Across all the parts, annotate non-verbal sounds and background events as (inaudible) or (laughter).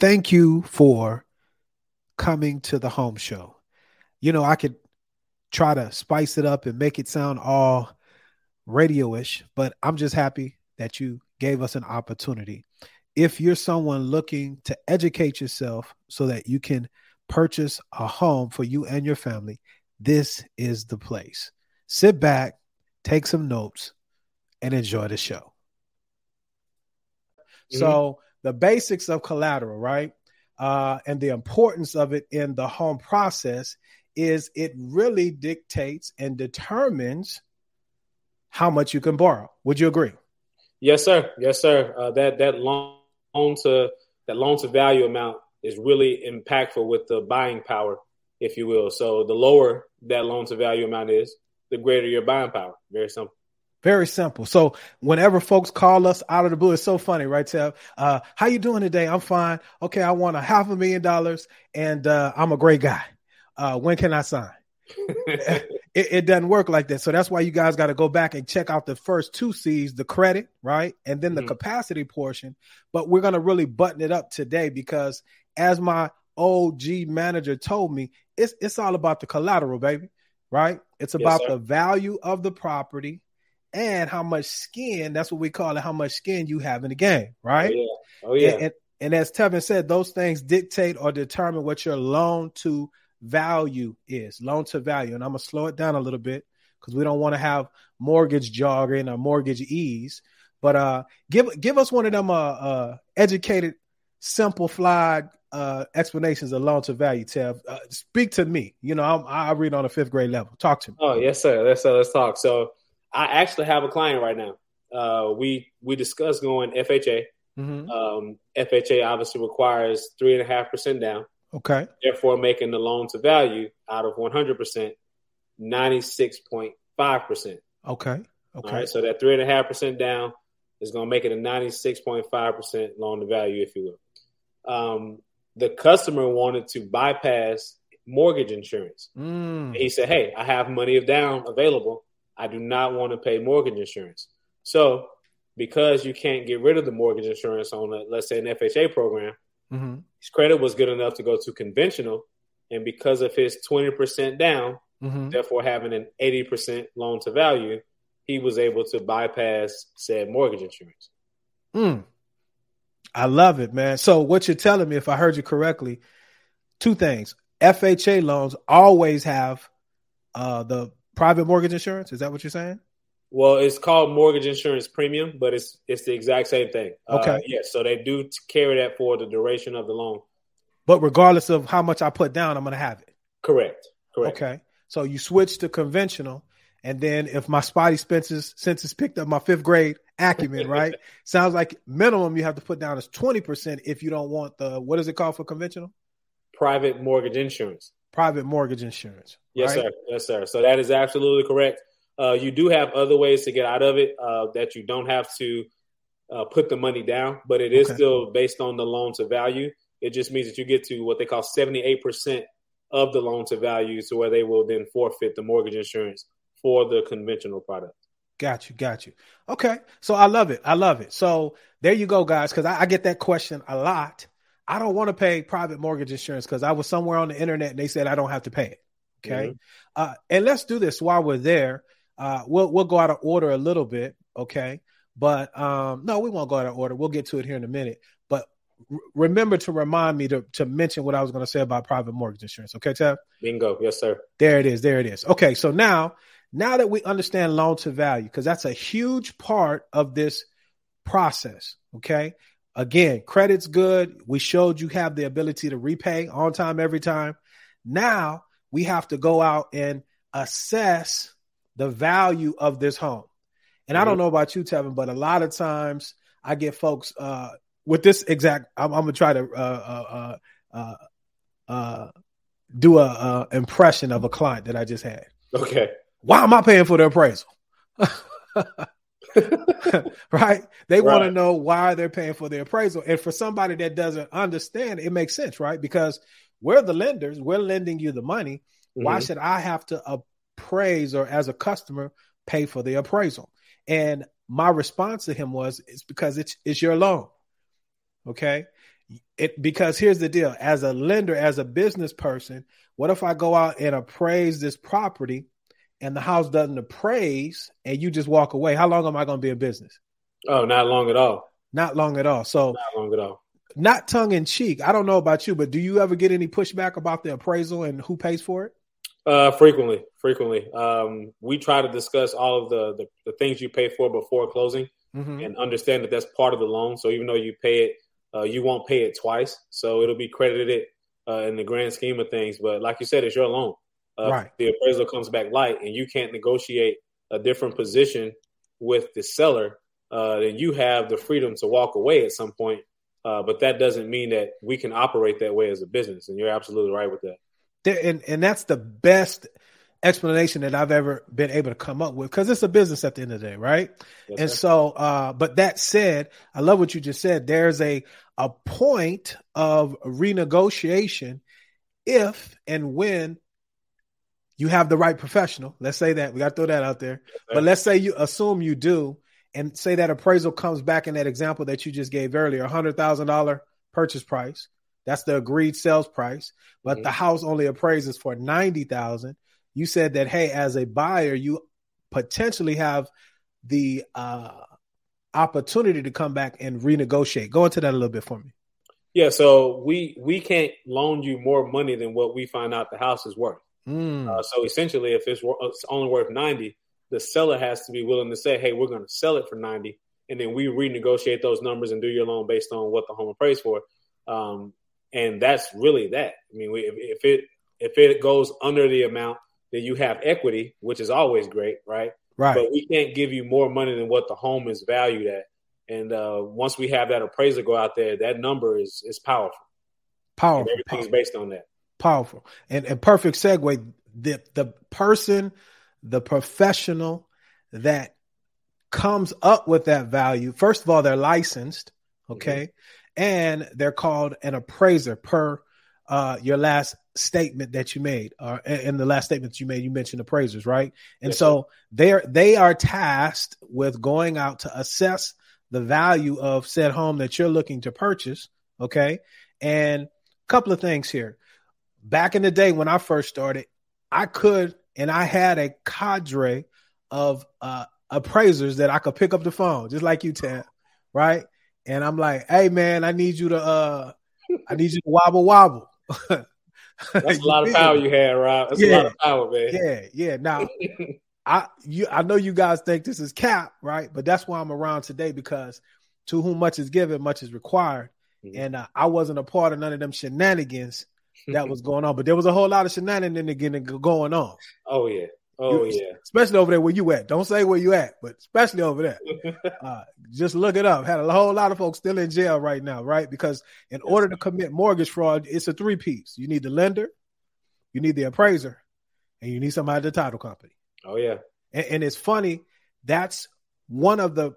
thank you for coming to the home show. You know, I could try to spice it up and make it sound all radio-ish, but I'm just happy that you gave us an opportunity. If you're someone looking to educate yourself so that you can purchase a home for you and your family, this is the place. Sit back, take some notes, and enjoy the show. Mm-hmm. So, the basics of collateral, right? Uh, and the importance of it in the home process is it really dictates and determines how much you can borrow. Would you agree? Yes, sir. Yes, sir. Uh, that that loan to that loan to value amount is really impactful with the buying power, if you will. So the lower that loan to value amount is, the greater your buying power. Very simple. Very simple. So whenever folks call us out of the blue, it's so funny, right, Tev? Uh, how you doing today? I'm fine. Okay, I want a half a million dollars, and uh, I'm a great guy. Uh, when can I sign? (laughs) it, it, doesn't work like that. So that's why you guys got to go back and check out the first two C's, the credit, right? And then the mm-hmm. capacity portion. But we're going to really button it up today because as my OG manager told me, it's, it's all about the collateral, baby, right? It's about yes, the value of the property and how much skin, that's what we call it, how much skin you have in the game, right? Oh, yeah. Oh, yeah. And, and, and as Tevin said, those things dictate or determine what your loan to value is, loan to value. And I'm going to slow it down a little bit because we don't want to have mortgage jargon or mortgage ease. But uh, give give us one of them uh, uh, educated, simplified uh, explanations of loan to value. Tev, uh, speak to me. You know, I'm, I read on a fifth grade level. Talk to me. Oh yes, sir. Let's uh, let's talk. So I actually have a client right now. Uh, we we discussed going FHA. Mm-hmm. Um, FHA obviously requires three and a half percent down. Okay. Therefore, making the loan to value out of 100%, 96.5%. Okay. Okay. All right. So that three and a half percent down is going to make it a 96.5% loan to value, if you will. Um, the customer wanted to bypass mortgage insurance. Mm. He said, Hey, I have money of down available. I do not want to pay mortgage insurance. So, because you can't get rid of the mortgage insurance on, a, let's say, an FHA program, mm-hmm. his credit was good enough to go to conventional. And because of his 20% down, mm-hmm. therefore having an 80% loan to value, he was able to bypass said mortgage insurance. Mm. I love it, man. So, what you're telling me, if I heard you correctly, two things. FHA loans always have uh, the private mortgage insurance. Is that what you're saying? Well, it's called mortgage insurance premium, but it's it's the exact same thing. Uh, okay. Uh, yeah, so they do carry that for the duration of the loan. But regardless of how much I put down, I'm going to have it. Correct. Correct. Okay. So you switch to conventional, and then if my spotty senses senses picked up my fifth grade acumen, (laughs) right? Sounds like minimum you have to put down is twenty percent if you don't want the what is it called for conventional? Private mortgage insurance private mortgage insurance. Yes, right? sir. Yes, sir. So that is absolutely correct. Uh, you do have other ways to get out of it uh, that you don't have to uh, put the money down, but it is okay. still based on the loan to value. It just means that you get to what they call 78% of the loan to value to where they will then forfeit the mortgage insurance for the conventional product. Got you, got you. Okay, so I love it. I love it. So there you go, guys, because I, I, get that question a lot. I don't want to pay private mortgage insurance because I was somewhere on the internet and they said I don't have to pay it. Okay. Mm-hmm. Uh, and let's do this while we're there. Uh, we'll we'll go out of order a little bit, okay? But um, no, we won't go out of order. We'll get to it here in a minute. But r- remember to remind me to to mention what I was going to say about private mortgage insurance. Okay, Tev? Bingo. Yes, sir. There it is. There it is. Okay, so now now that we understand loan to value, because that's a huge part of this process. Okay, Again, credit's good. We showed you have the ability to repay on time every time. Now we have to go out and assess the value of this home. And mm-hmm. I don't know about you, Tevin, but a lot of times I get folks uh, with this exact. I'm, I'm gonna try to uh, uh, uh, uh do a impression of a client that I just had. Okay. Why am I paying for the appraisal? (laughs) (laughs) right? They right. want to know why they're paying for the appraisal. And for somebody that doesn't understand, it makes sense, right? Because we're the lenders, we're lending you the money. Mm-hmm. Why should I have to appraise or as a customer pay for the appraisal? And my response to him was, it's because it's it's your loan. Okay. it because here's the deal: as a lender, as a business person, what if I go out and appraise this property, and the house doesn't appraise, and you just walk away? How long am I going to be in business? Oh, not long at all. Not long at all. So not long at all. Not tongue in cheek. I don't know about you, but do you ever get any pushback about the appraisal and who pays for it? Uh, frequently, frequently. Um, we try to discuss all of the, the, the things you pay for before closing mm-hmm. and understand that that's part of the loan. So even though you pay it, uh, you won't pay it twice. So it'll be credited uh, in the grand scheme of things. But like you said, it's your loan. Uh, right. The appraisal comes back light and you can't negotiate a different position with the seller. Uh, then you have the freedom to walk away at some point. Uh, but that doesn't mean that we can operate that way as a business. And you're absolutely right with that and and that's the best explanation that I've ever been able to come up with because it's a business at the end of the day, right? Yes, and so, uh, but that said, I love what you just said. There's a a point of renegotiation if and when you have the right professional. Let's say that we got to throw that out there. But let's say you assume you do, and say that appraisal comes back in that example that you just gave earlier, a hundred thousand dollar purchase price. That's the agreed sales price, but mm-hmm. the house only appraises for 90,000. You said that hey as a buyer you potentially have the uh, opportunity to come back and renegotiate. Go into that a little bit for me. Yeah, so we we can't loan you more money than what we find out the house is worth. Mm. Uh, so essentially, if it's, it's, only worth ninety, the seller has to be willing to say, "Hey, we're going to sell it for 90 and then we renegotiate those numbers and do your loan based on what the home appraised for." Um, and that's really that. I mean, we, if, if it if it goes under the amount, then you have equity, which is always great, right? Right. But we can't give you more money than what the home is valued at. And uh, once we have that appraiser go out there, that number is is powerful. Powerful. And everything's powerful. based on that. Powerful. And and perfect segue. The the person, the professional that comes up with that value. First of all, they're licensed. Okay. Mm-hmm and they're called an appraiser per uh, your last statement that you made, or uh, in the last statement you made, you mentioned appraisers, right? And yes, so they're they are tasked with going out to assess the value of said home that you're looking to purchase. Okay, and a couple of things here. Back in the day when I first started, I could and I had a cadre of uh, appraisers that I could pick up the phone, just like you, Tev, right? and I'm like, "Hey, man, I need you to, uh, I need you to wobble wobble." (laughs) That's a lot of power you had, Rob. That's yeah, a lot of power, man. Yeah, yeah. Now, (laughs) I you I know you guys think this is cap, right? But that's why I'm around today because to whom much is given, much is required. Mm-hmm. And uh, I wasn't a part of none of them shenanigans that was going on, but there was a whole lot of shenanigans going on. Oh yeah. Oh yeah, especially over there where you at. Don't say where you at, but especially over there. (laughs) uh, just look it up. Had a whole lot of folks still in jail right now, right? Because in order to commit mortgage fraud, it's a three piece. You need the lender, you need the appraiser, and you need somebody at the title company. Oh yeah, and, and it's funny. That's one of the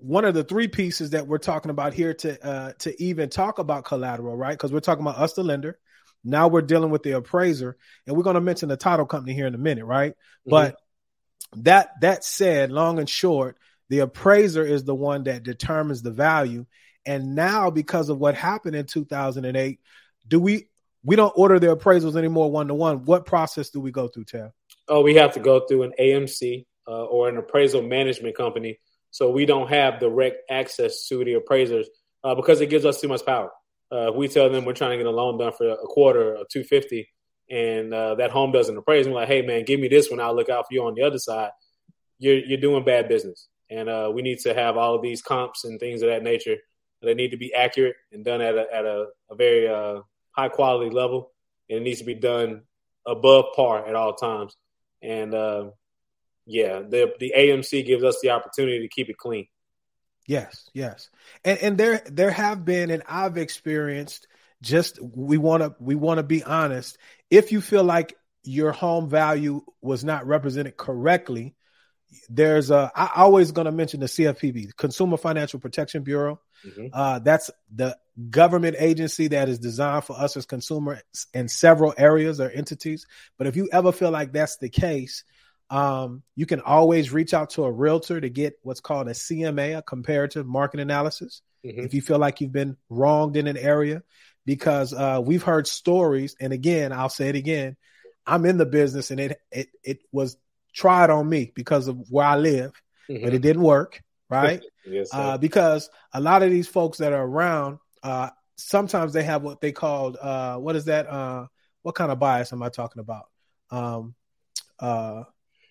one of the three pieces that we're talking about here to uh, to even talk about collateral, right? Because we're talking about us, the lender, now we're dealing with the appraiser, and we're going to mention the title company here in a minute, right? Mm-hmm. But that that said, long and short, the appraiser is the one that determines the value. And now, because of what happened in 2008, do we we don't order the appraisals anymore one to one? What process do we go through, Tev? Oh, we have to go through an AMC uh, or an appraisal management company. So we don't have direct access to the appraisers uh, because it gives us too much power. Uh, we tell them we're trying to get a loan done for a quarter or two fifty, and uh, that home doesn't appraise, we're like, hey man, give me this one. I'll look out for you on the other side. You're you're doing bad business, and uh, we need to have all of these comps and things of that nature. They need to be accurate and done at a at a, a very uh, high quality level, and it needs to be done above par at all times. And uh, yeah, the the AMC gives us the opportunity to keep it clean. Yes, yes. And and there there have been and I've experienced just we want to we want to be honest. If you feel like your home value was not represented correctly, there's a I always going to mention the CFPB, Consumer Financial Protection Bureau. Mm-hmm. Uh, that's the government agency that is designed for us as consumers in several areas or entities. But if you ever feel like that's the case, Um, you can always reach out to a realtor to get what's called a CMA, a comparative market analysis, mm-hmm. if you feel like you've been wronged in an area, because uh, we've heard stories. And again, I'll say it again: I'm in the business, and it it it was tried on me because of where I live, mm-hmm. but it didn't work, right? (laughs) yes, uh, because a lot of these folks that are around, uh, sometimes they have what they called uh, what is that? Uh, what kind of bias am I talking about? Um, uh,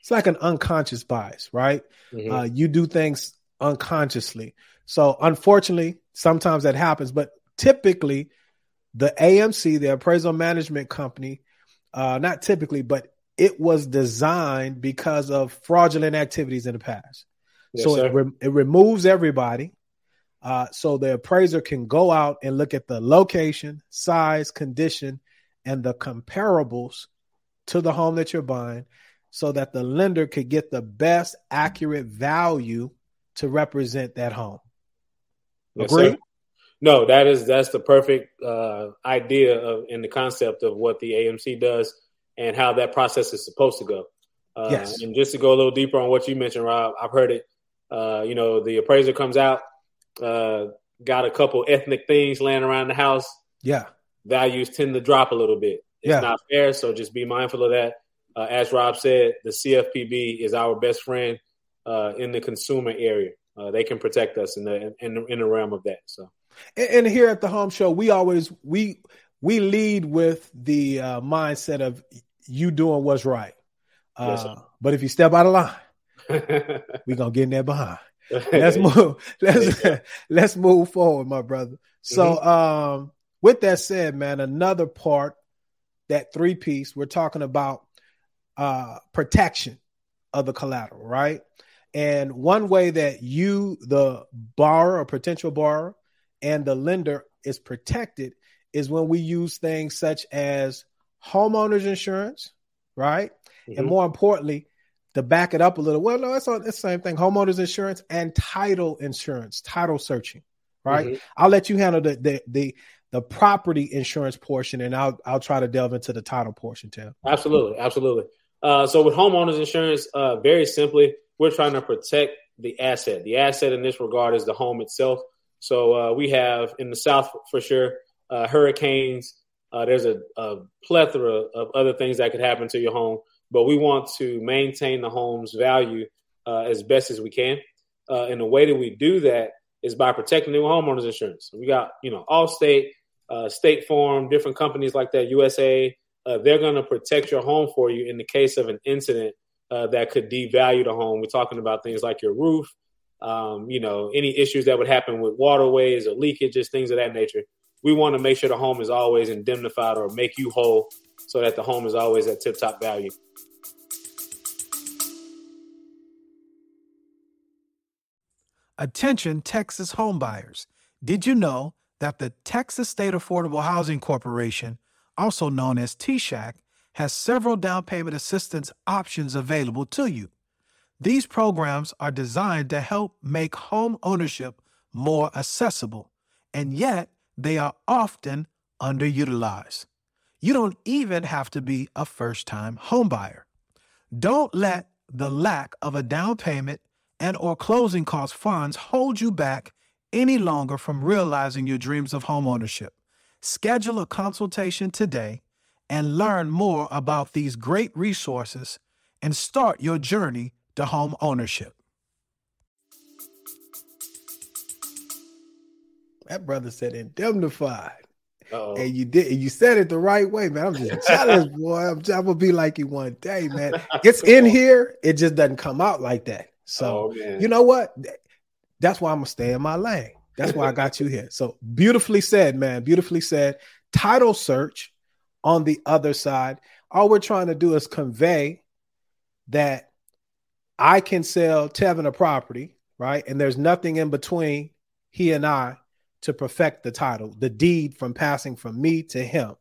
it's like an unconscious bias, right? Mm-hmm. Uh, you do things unconsciously. So unfortunately, sometimes that happens, but typically the AMC, the appraisal management company, uh, not typically, but it was designed because of fraudulent activities in the past. Yes, so it, re- it, removes everybody. Uh, so the appraiser can go out and look at the location, size, condition, and the comparables to the home that you're buying so that the lender could get the best accurate value to represent that home. Agree? Yes, no, that is that's the perfect uh, idea of in the concept of what the AMC does and how that process is supposed to go. Uh, yes. And just to go a little deeper on what you mentioned, Rob, I've heard it. Uh, you know, the appraiser comes out, uh, got a couple ethnic things laying around the house. Yeah. Values tend to drop a little bit. It's yeah. not fair, so just be mindful of that. Uh, as Rob said, the CFPB is our best friend uh, in the consumer area. Uh, they can protect us in the in, in the realm of that. So, and, and, here at the Home Show, we always we we lead with the uh, mindset of you doing what's right. Yes, uh, but if you step out of line, (laughs) we're gonna get in there behind. (laughs) Let's move. Let's (laughs) let's move forward, my brother. So, mm-hmm. um, with that said, man, another part that three piece we're talking about uh, protection of the collateral, right? And one way that you, the borrower or potential borrower, and the lender is protected is when we use things such as homeowners insurance, right? Mm-hmm. And more importantly, to back it up a little, well, no, it's, all, it's the same thing homeowners insurance and title insurance, title searching, right? Mm-hmm. I'll let you handle the, the, the, the property insurance portion and I'll, I'll try to delve into the title portion, Tim. Absolutely. Absolutely. Uh, so with homeowners insurance, uh, very simply, we're trying to protect the asset. The asset in this regard is the home itself. So uh, we have in the South for sure uh, hurricanes. Uh, there's a, a, plethora of other things that could happen to your home, but we want to maintain the home's value as best as we can. and the way that we do that is by protecting the homeowners insurance. We got you know Allstate, State Farm, different companies like that, USA uh, they're going to protect your home for you in the case of an incident uh, that could devalue the home. We're talking about things like your roof, um, you know, any issues that would happen with waterways or leakages, things of that nature. We want to make sure the home is always indemnified or make you whole so that the home is always at tip top value. Attention, Texas homebuyers. Did you know that the Texas State Affordable Housing Corporation also known as TSAHC, has several down payment assistance options available to you. These programs are designed to help make home ownership more accessible, and yet they are often underutilized. You don't even have to be a first time homebuyer. Don't let the lack of a down payment and or closing cost funds hold you back any longer from realizing your dreams of homeownership. Schedule a consultation today and learn more about these great resources and start your journey to home ownership. That brother said indemnified. Uh-oh. And you did, you said it the right way, man. I'm just jealous, (laughs) boy. I'm, I'm, gonna be like you one day, man. (laughs) It's in here, it just doesn't come out like that. So, oh, you know what? That's why I'm gonna stay in my lane. That's why I got you here. So beautifully said, man. Beautifully said. Title search on the other side. All we're trying to do is convey that I can sell Tevin a property, right? And there's nothing in between he and I to perfect the title, the deed from passing from me to him.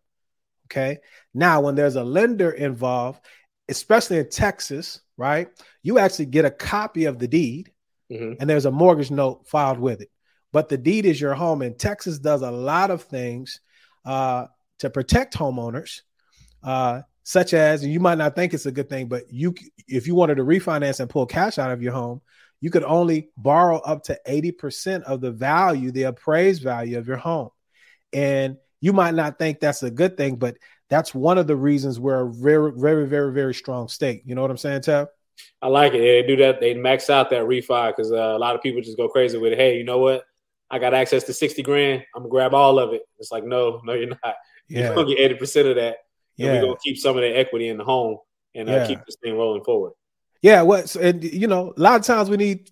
Okay. Now, when there's a lender involved, especially in Texas, right? You actually get a copy of the deed mm-hmm. and there's a mortgage note filed with it but the deed is your home. And Texas does a lot of things uh, to protect homeowners. Uh, such as you might not think it's a good thing, but you if you wanted to refinance and pull cash out of your home, you could only borrow up to 80% of the value, the appraised value of your home. And you might not think that's a good thing, but that's one of the reasons we're a very, very, very, very strong state. You know what I'm saying, Tev? I like it. They do that. They max out that refi because uh, a lot of people just go crazy with it. Hey, you know what? I got access to 60 grand. I'm gonna grab all of it. It's like, no, no, you're not. Yeah. You're gonna get 80% of that. And yeah. we're gonna keep some of the equity in the home and uh, yeah. keep this thing rolling forward. Yeah, well, and you know, a lot of times we need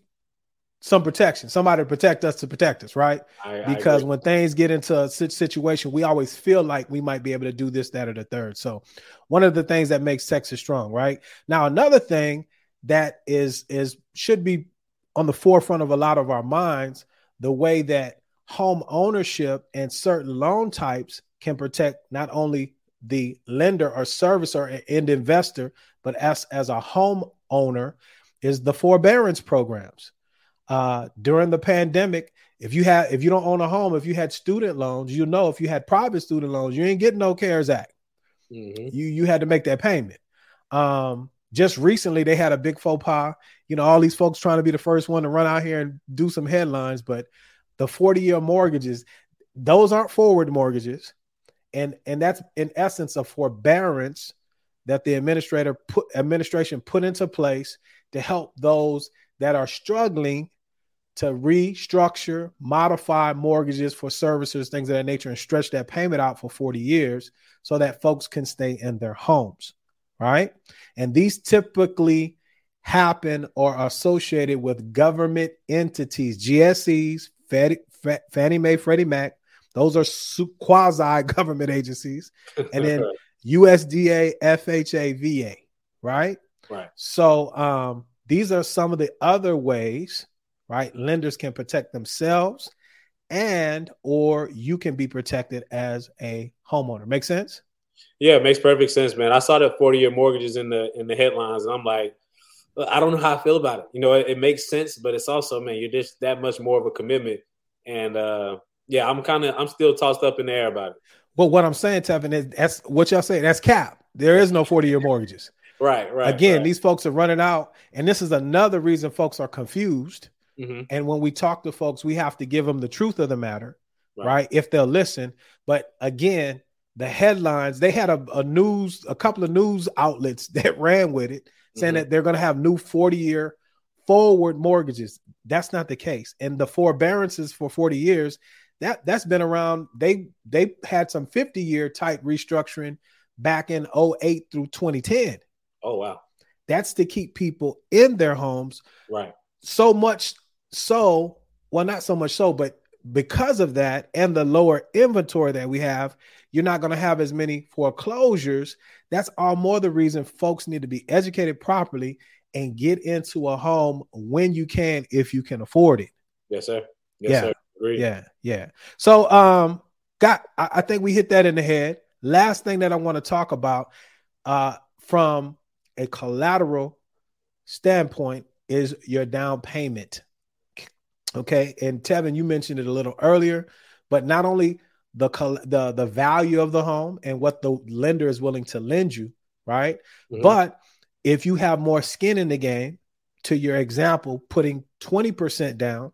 some protection, somebody to protect us to protect us, right? I, because I when things get into a situation, we always feel like we might be able to do this, that, or the third. So, one of the things that makes Texas strong, right? Now, another thing that is is should be on the forefront of a lot of our minds, the way that home ownership and certain loan types can protect not only the lender or servicer and investor, but as as a homeowner is the forbearance programs. Uh, during the pandemic, if you had if you don't own a home, if you had student loans, you know if you had private student loans, you ain't getting no CARES Act. Mm-hmm. You you had to make that payment. Um, just recently they had a big faux pas. You know, all these folks trying to be the first one to run out here and do some headlines, but the 40 year mortgages, those aren't forward mortgages and and that's in essence a forbearance that the administrator put administration put into place to help those that are struggling to restructure, modify mortgages for services, things of that nature, and stretch that payment out for 40 years so that folks can stay in their homes, right? And these typically happen or are associated with government entities, GSEs, fed Fannie Mae, Freddie Mac, those are quasi government agencies. And then (laughs) USDA, FHA, VA, right? Right. So um, these are some of the other ways, right? Lenders can protect themselves and or you can be protected as a homeowner. Make sense? Yeah, it makes perfect sense, man. I saw the 40 year mortgages in the in the headlines and I'm like, I don't know how I feel about it. You know, it, it makes sense, but it's also, man, you're just that much more of a commitment. And uh yeah, I'm kind of I'm still tossed up in the air about it. Well, what I'm saying, Tevin, is that's what y'all say. That's cap. There is no 40 year mortgages. right, right. Again, right. these folks are running out, and this is another reason folks are confused. Mm-hmm. And when we talk to folks, we have to give them the truth of the matter, right? right? If they'll listen. But again, the headlines they had a, a, news, a couple of news outlets (laughs) that ran with it, saying mm-hmm. that they're going to have new 40 year forward mortgages. That's not the case. And the forbearances for 40 years, that that's been around. They they had some 50 year type restructuring back in 08 through 2010. Oh wow. That's to keep people in their homes. Right. So much so, well, not so much so, but because of that and the lower inventory that we have, you're not going to have as many foreclosures. That's all more the reason folks need to be educated properly and get into a home when you can, if you can afford it. Yes, sir. Yes, yeah. sir. Yeah, yeah. So um got I, I, think we hit that in the head. Last thing that I want to talk about uh from a collateral standpoint is your down payment. Okay. And Tevin, you mentioned it a little earlier, but not only the the the value of the home and what the lender is willing to lend you, right? Mm-hmm. But if you have more skin in the game, to your example, putting 20% down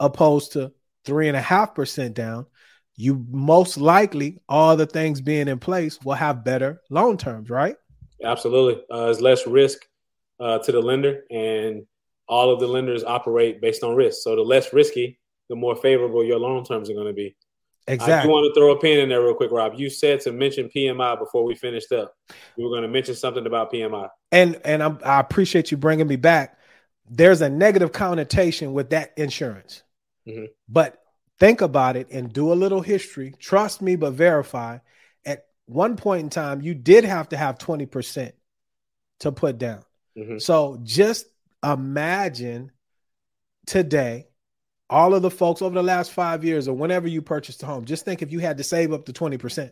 opposed to three and a half percent down, you most likely, all the things being in place, will have better loan terms, right? Absolutely. Uh, there's less risk uh, to the lender, and all of the lenders operate based on risk. So the less risky, the more favorable your loan terms are going to be. Exactly. I do want to throw a pin in there real quick, Rob. You said to mention PMI before we finished up. You were going to mention something about PMI. And and I'm, I appreciate you bringing me back. There's a negative connotation with that insurance. Mm-hmm. But think about it and do a little history. Trust me, but verify. At one point in time, you did have to have 20% to put down. Mm-hmm. So just imagine today, all of the folks over the last five years or whenever you purchased a home, just think if you had to save up to 20%,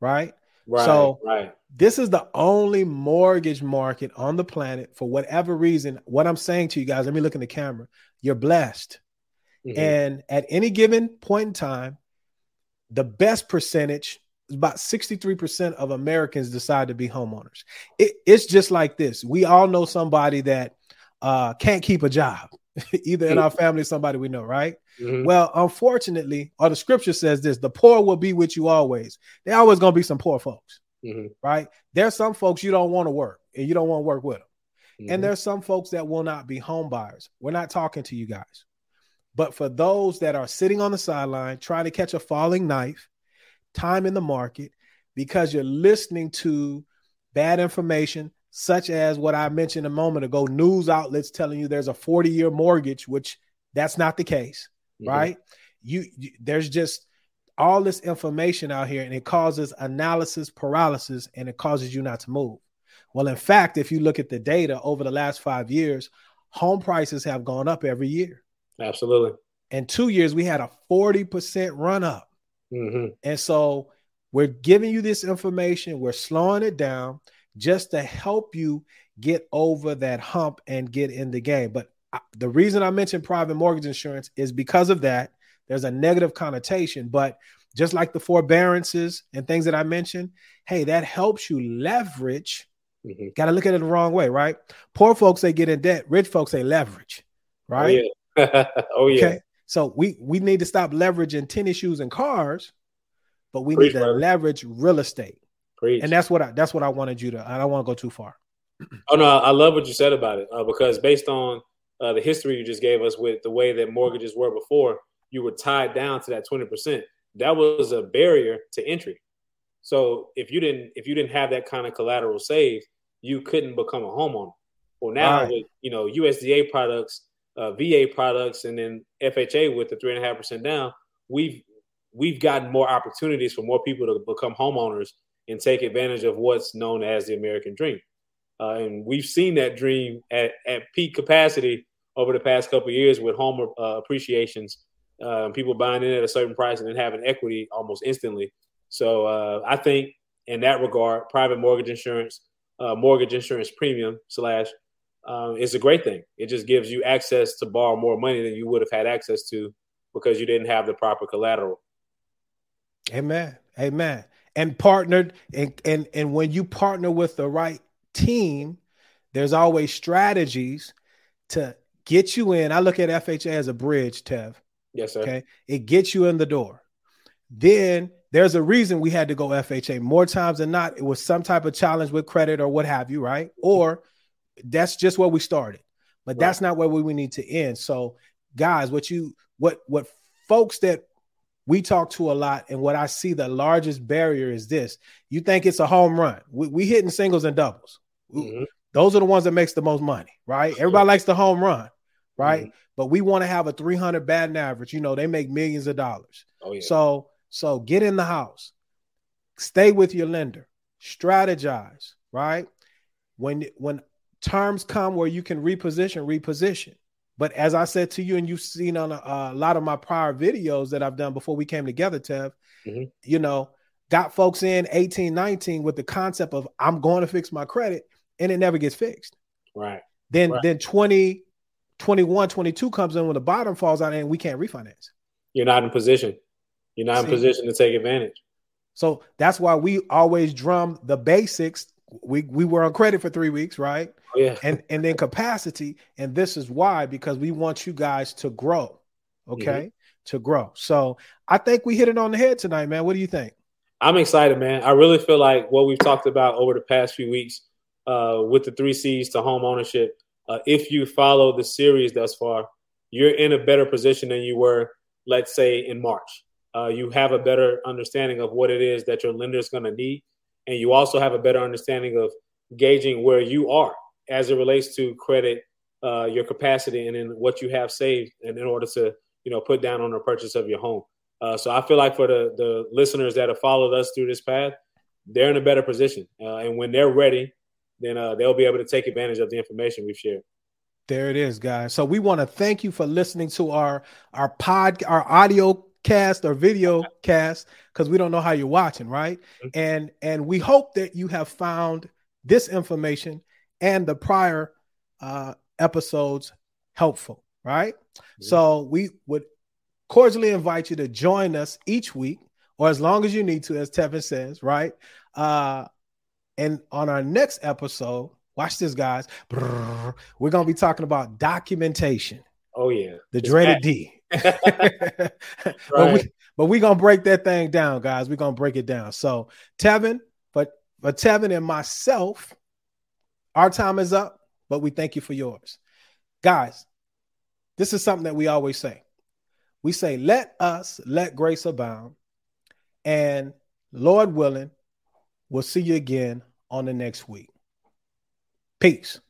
right? Right. So right. this is the only mortgage market on the planet for whatever reason. What I'm saying to you guys, let me look in the camera. You're blessed. Mm-hmm. And at any given point in time, the best percentage, about 63% of Americans decide to be homeowners. It, it's just like this. We all know somebody that uh, can't keep a job, (laughs) either in our family somebody we know, right? Mm-hmm. Well, unfortunately, or the scripture says this the poor will be with you always. There always going to be some poor folks, mm-hmm. right? There's some folks you don't want to work and you don't want to work with them. Mm-hmm. And there's some folks that will not be home buyers. We're not talking to you guys. But for those that are sitting on the sideline trying to catch a falling knife, time in the market, because you're listening to bad information, such as what I mentioned a moment ago news outlets telling you there's a 40 year mortgage, which that's not the case, mm-hmm. right? You, you, there's just all this information out here and it causes analysis paralysis and it causes you not to move. Well, in fact, if you look at the data over the last five years, home prices have gone up every year. Absolutely. In two years, we had a 40% run up. Mm-hmm. And so we're giving you this information, we're slowing it down just to help you get over that hump and get in the game. But the reason I mentioned private mortgage insurance is because of that. There's a negative connotation, but just like the forbearances and things that I mentioned, hey, that helps you leverage. Mm-hmm. Got to look at it the wrong way, right? Poor folks they get in debt, rich folks they leverage, right? Oh yeah. (laughs) oh, yeah. Okay. So we we need to stop leveraging tennis shoes and cars, but we Preach, need to brother. leverage real estate. Preach. And that's what I that's what I wanted you to. I don't want to go too far. Oh no, I love what you said about it uh, because based on uh, the history you just gave us with the way that mortgages were before, you were tied down to that twenty percent. That was a barrier to entry. So if you didn't if you didn't have that kind of collateral saved, you couldn't become a homeowner. Well, now right. with you know USDA products uh, VA products and then FHA with the three and a half percent down, we've we've gotten more opportunities for more people to become homeowners and take advantage of what's known as the American dream. Uh, and we've seen that dream at, at peak capacity over the past couple years with home uh, appreciations, uh, people buying in at a certain price and then having equity almost instantly. So uh, I think in that regard, private mortgage insurance, uh, mortgage insurance premium slash um, is a great thing. It just gives you access to borrow more money than you would have had access to because you didn't have the proper collateral. Amen. Amen. And partnered and and and when you partner with the right team, there's always strategies to get you in. I look at FHA as a bridge, Tev. Yes, sir. Okay. It gets you in the door. Then there's a reason we had to go FHA. More times than not, it was some type of challenge with credit or what have you, right? Or that's just where we started, but right. that's not where we, we need to end. So, guys, what you what what folks that we talk to a lot, and what I see the largest barrier is this: you think it's a home run. We, we hitting singles and doubles. Mm-hmm. Those are the ones that makes the most money, right? Everybody likes the home run, right? Mm-hmm. But we want to have a 300 batting average. You know, they make millions of dollars. Oh, yeah. So, so get in the house, stay with your lender, strategize, right? When when terms come where you can reposition, reposition. But as I said to you, and you've seen on a, a lot of my prior videos that I've done before we came together, Tev, mm-hmm. you know, got folks in 18, 19 with the concept of I'm going to fix my credit, and it never gets fixed. Right. Then right. then 20, 21, 22 comes in when the bottom falls out and we can't refinance. You're not in position. You're not See? in position to take advantage. So that's why we always drum the basics we we were on credit for three weeks, right? Yeah. And and then capacity, and this is why because we want you guys to grow, okay, mm-hmm. to grow. So I think we hit it on the head tonight, man. What do you think? I'm excited, man. I really feel like what we've talked about over the past few weeks uh, with the three C's to home ownership. Uh, if you follow the series thus far, you're in a better position than you were, let's say, in March. Uh, you have a better understanding of what it is that your lender is going to need and you also have a better understanding of gauging where you are as it relates to credit, uh, your capacity, and then what you have saved, and in order to you know put down on the purchase of your home. Uh, so I feel like for the the listeners that have followed us through this path, they're in a better position, uh, and when they're ready, then uh, they'll be able to take advantage of the information we've shared. There it is, guys. So we want to thank you for listening to our our pod our audio cast or video cast because we don't know how you're watching, right? Mm-hmm. And and we hope that you have found this information and the prior uh, episodes helpful, right? Mm-hmm. So we would cordially invite you to join us each week or as long as you need to, as Tevin says, right? Uh, and on our next episode, watch this, guys. We're gonna be talking about documentation. Oh yeah, the it's dreaded bad. D. (laughs) (laughs) right. but, we, but we're gonna break that thing down, guys. We're gonna break it down. So Tevin, but but Tevin and myself, our time is up, but we thank you for yours. Guys, this is something that we always say. We say, let us let grace abound. And Lord willing, we'll see you again on the next week. Peace.